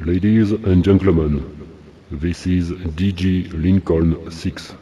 Ladies and gentlemen, this is DJ Lincoln 6.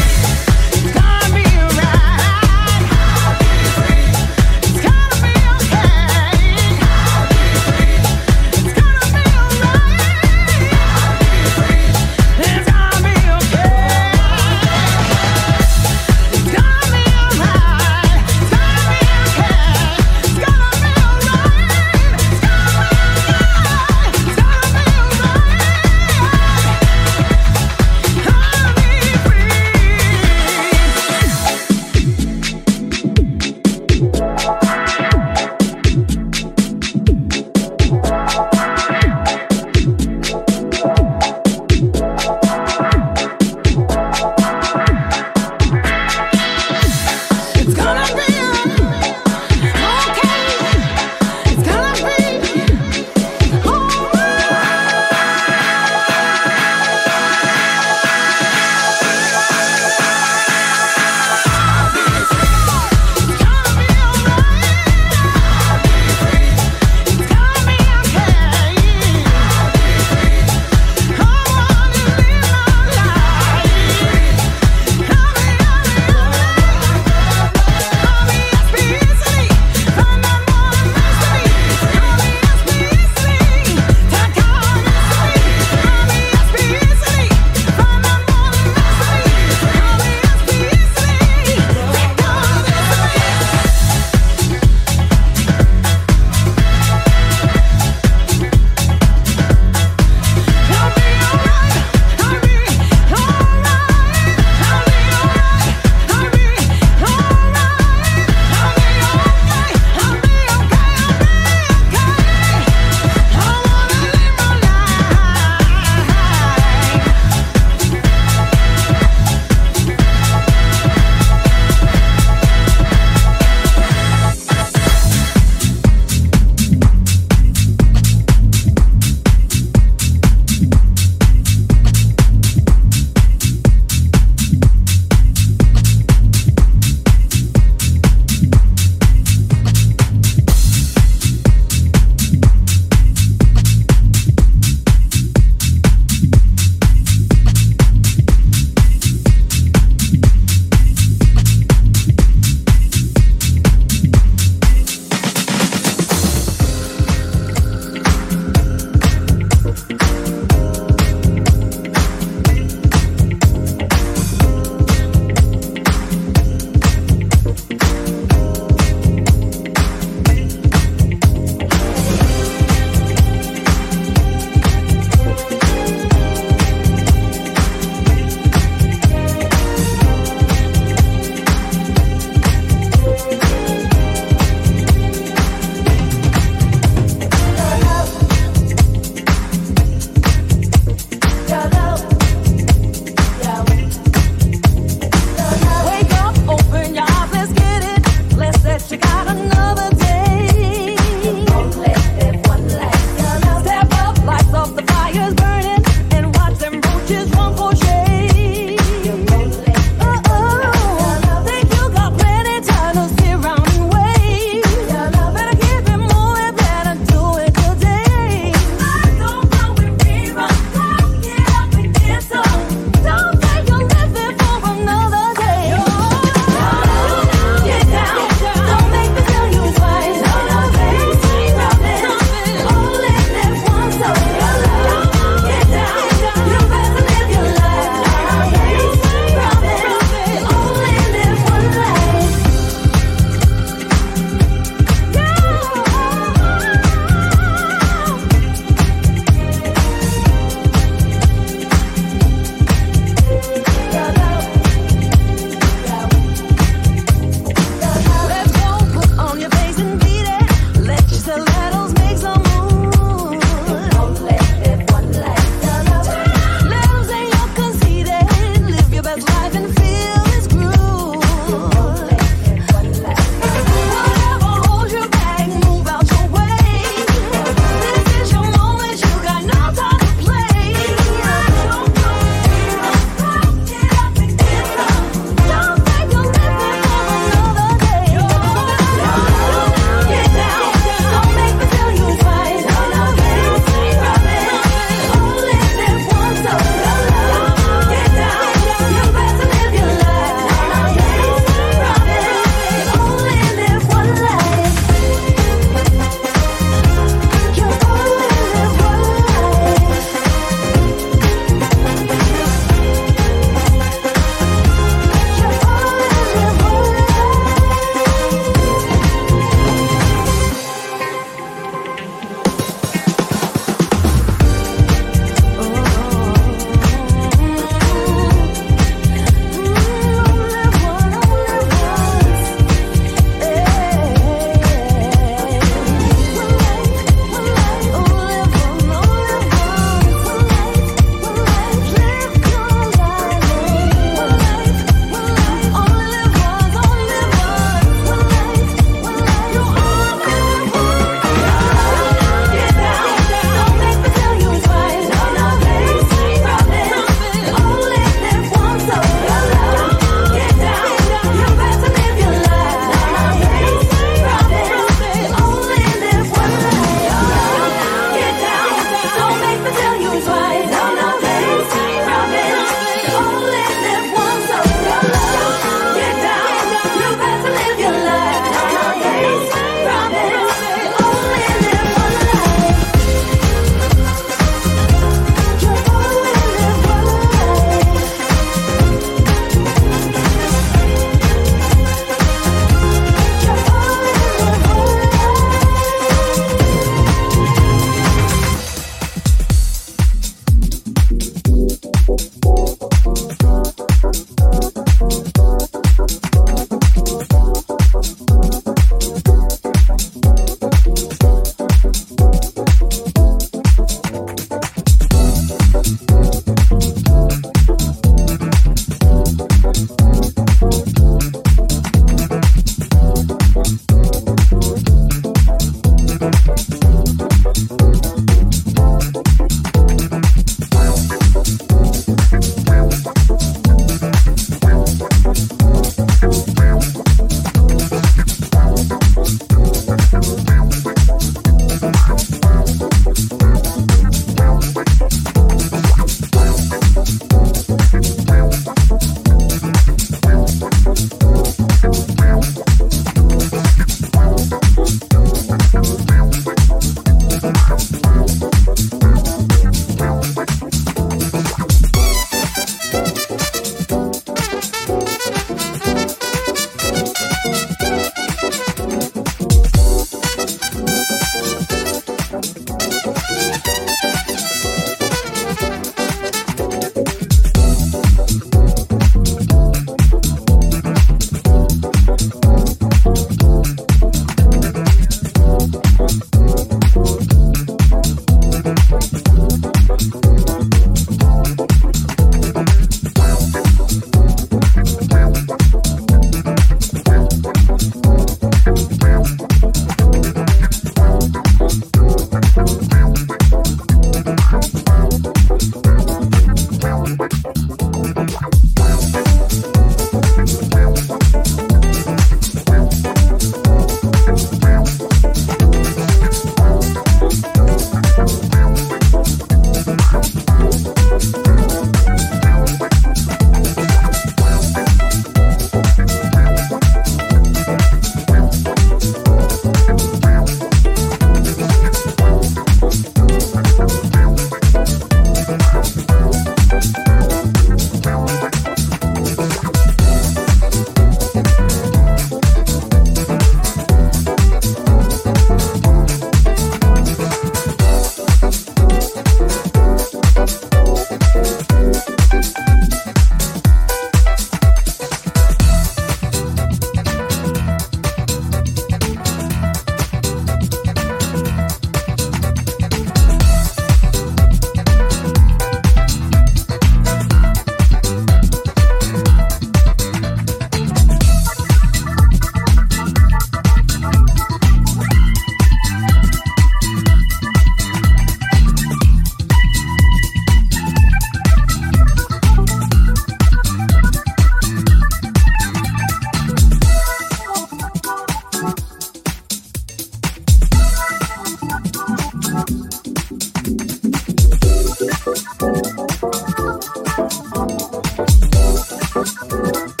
Thank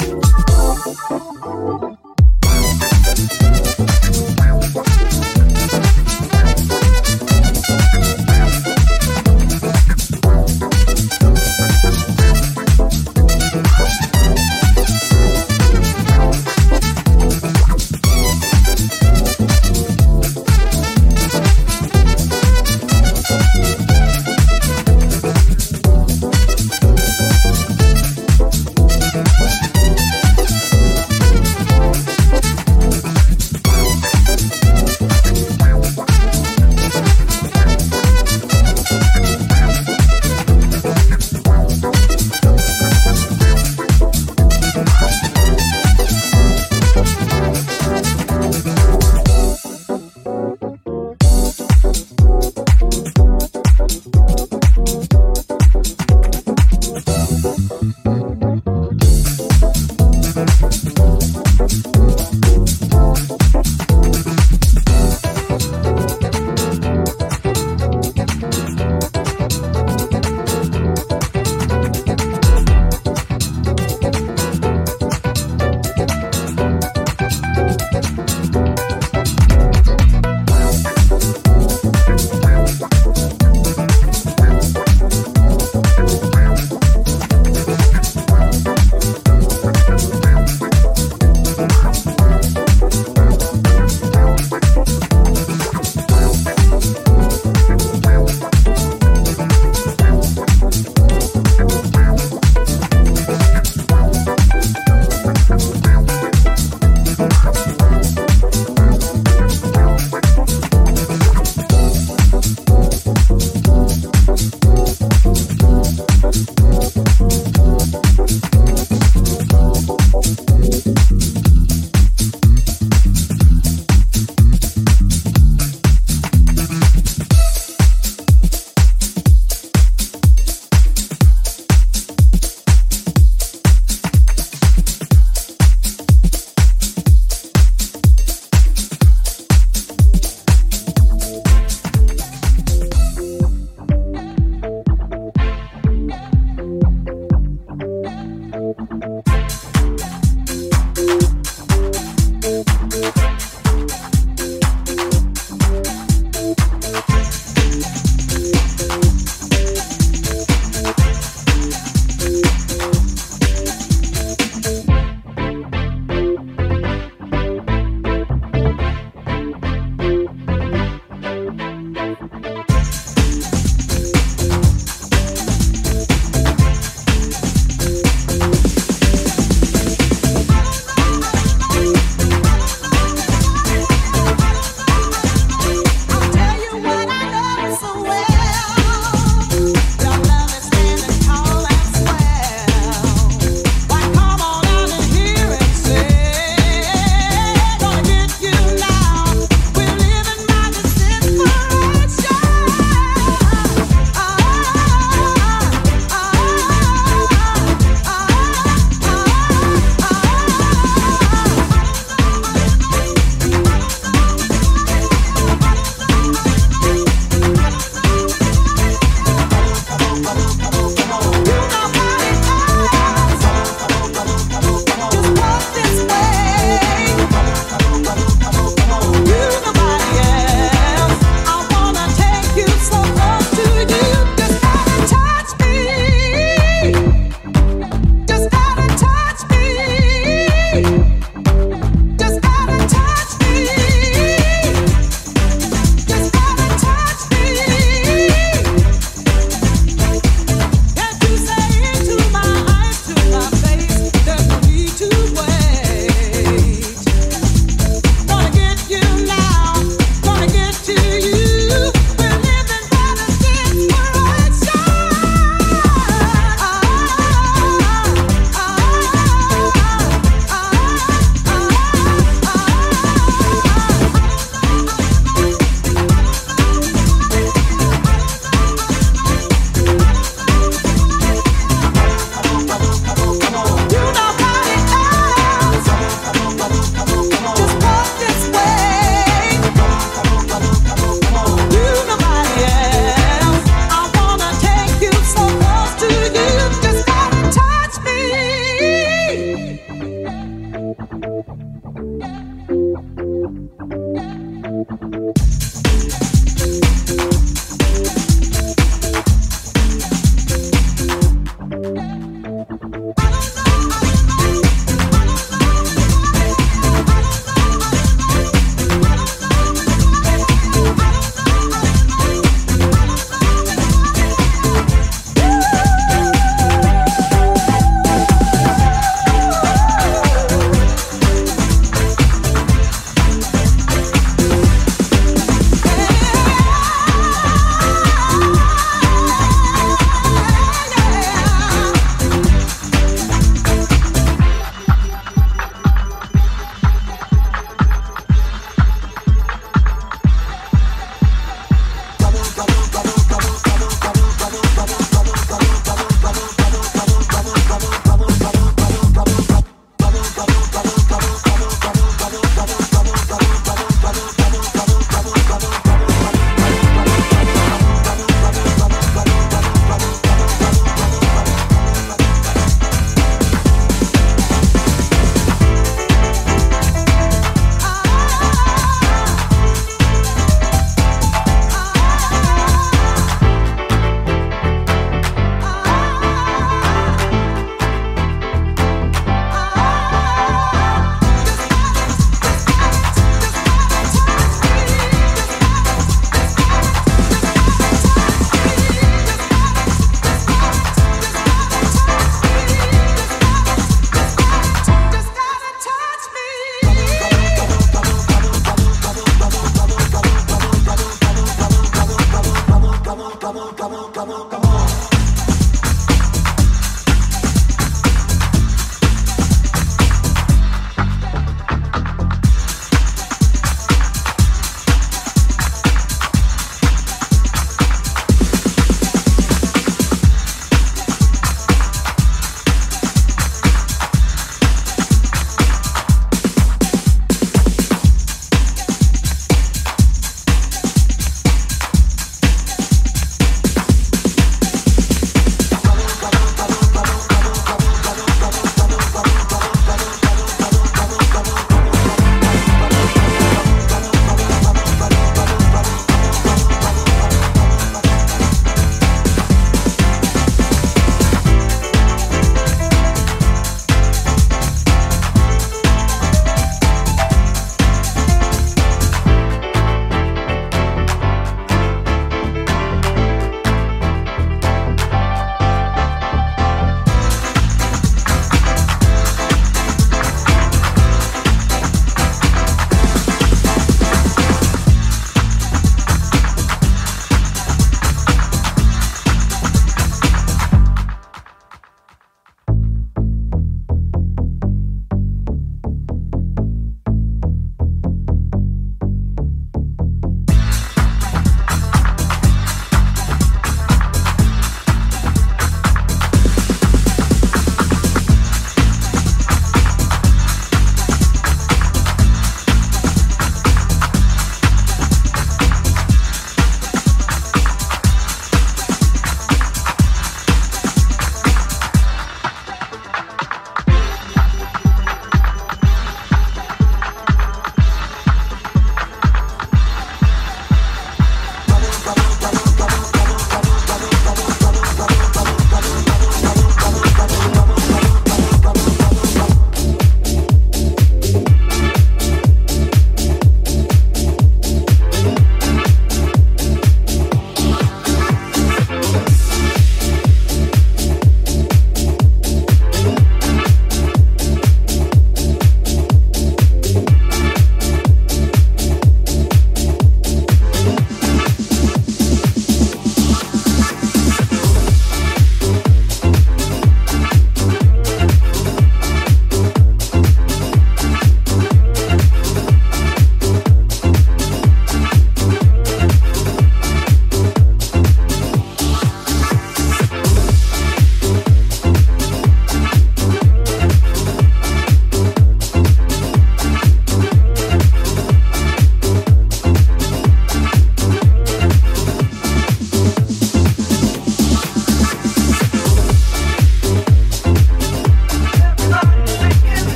you.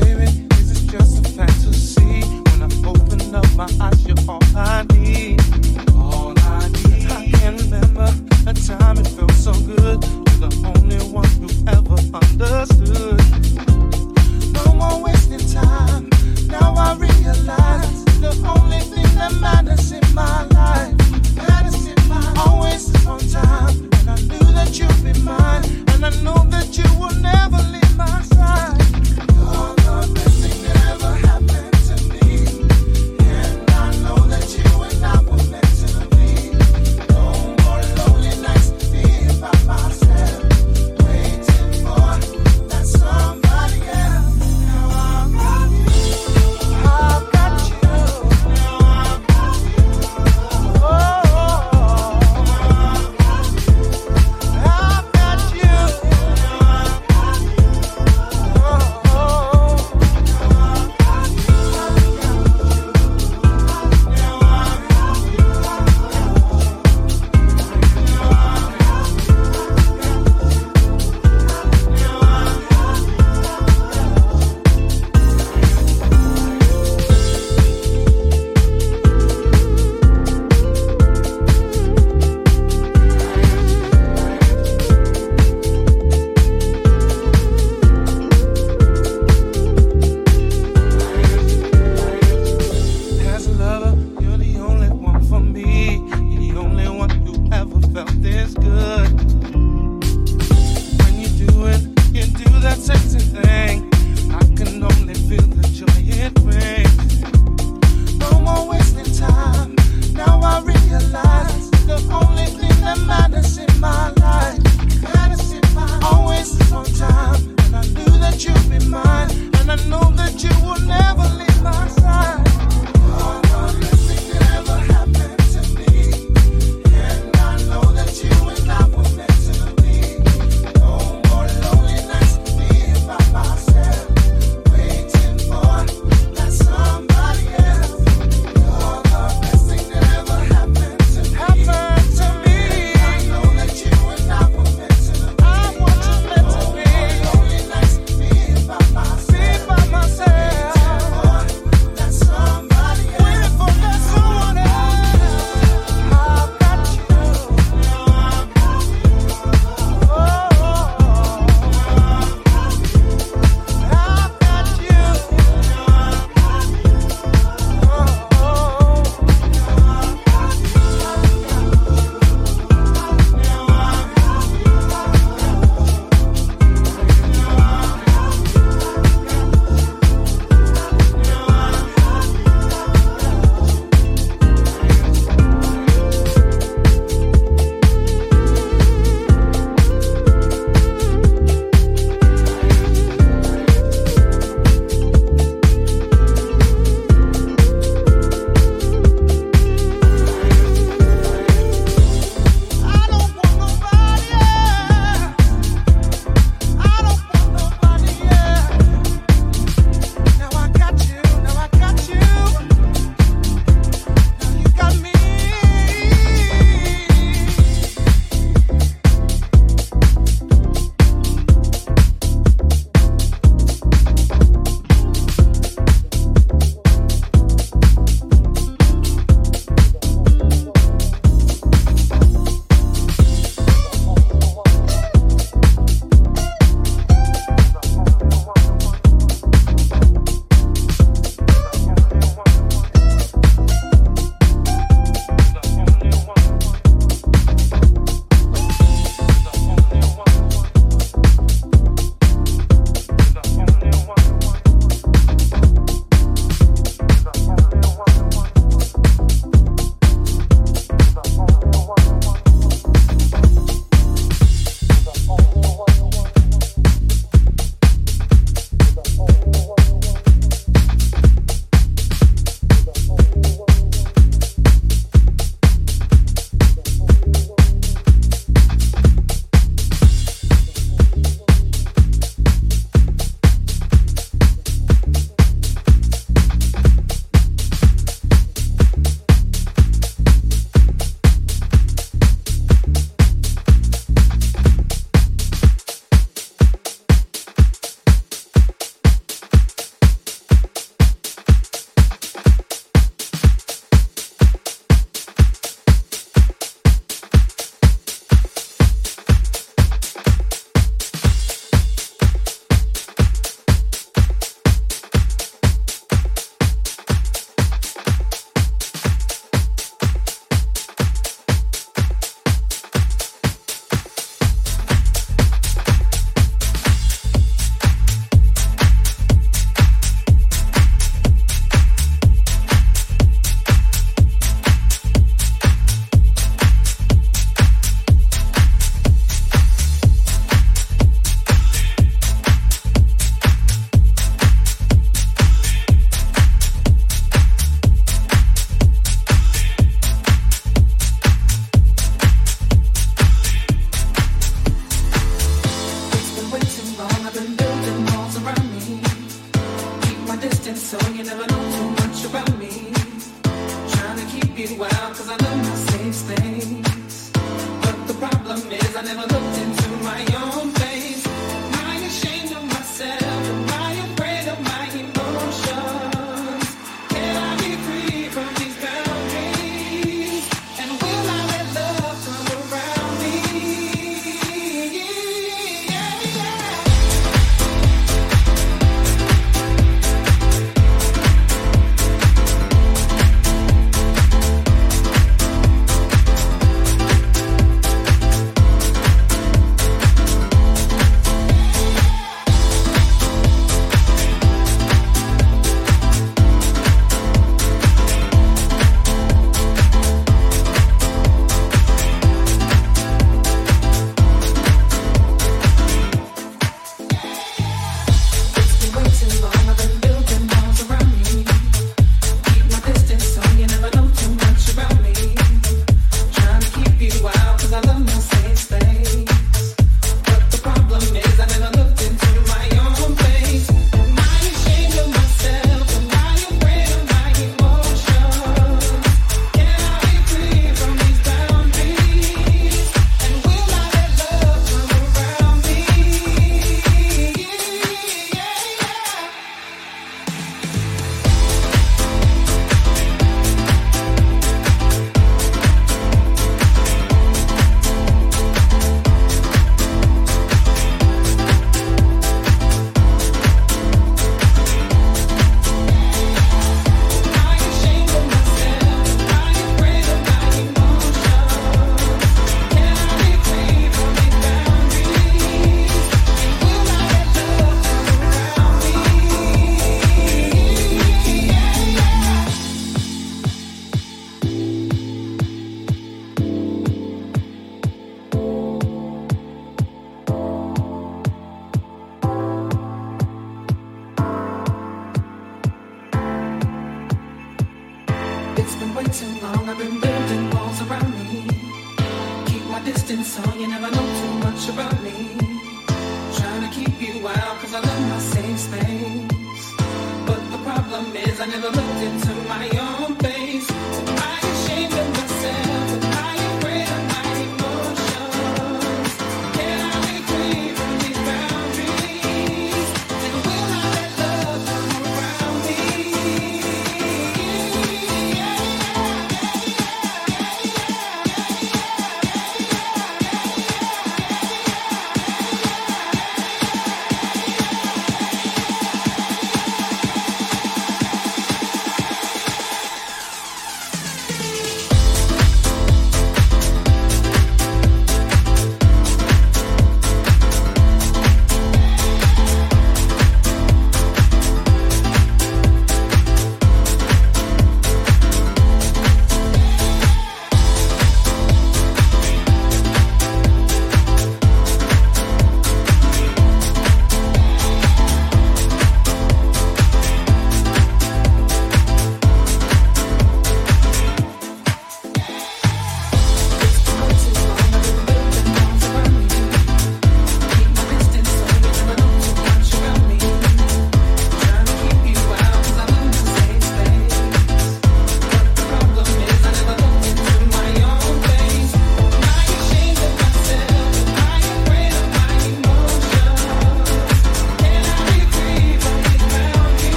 baby, is it just a fact?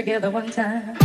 together one time.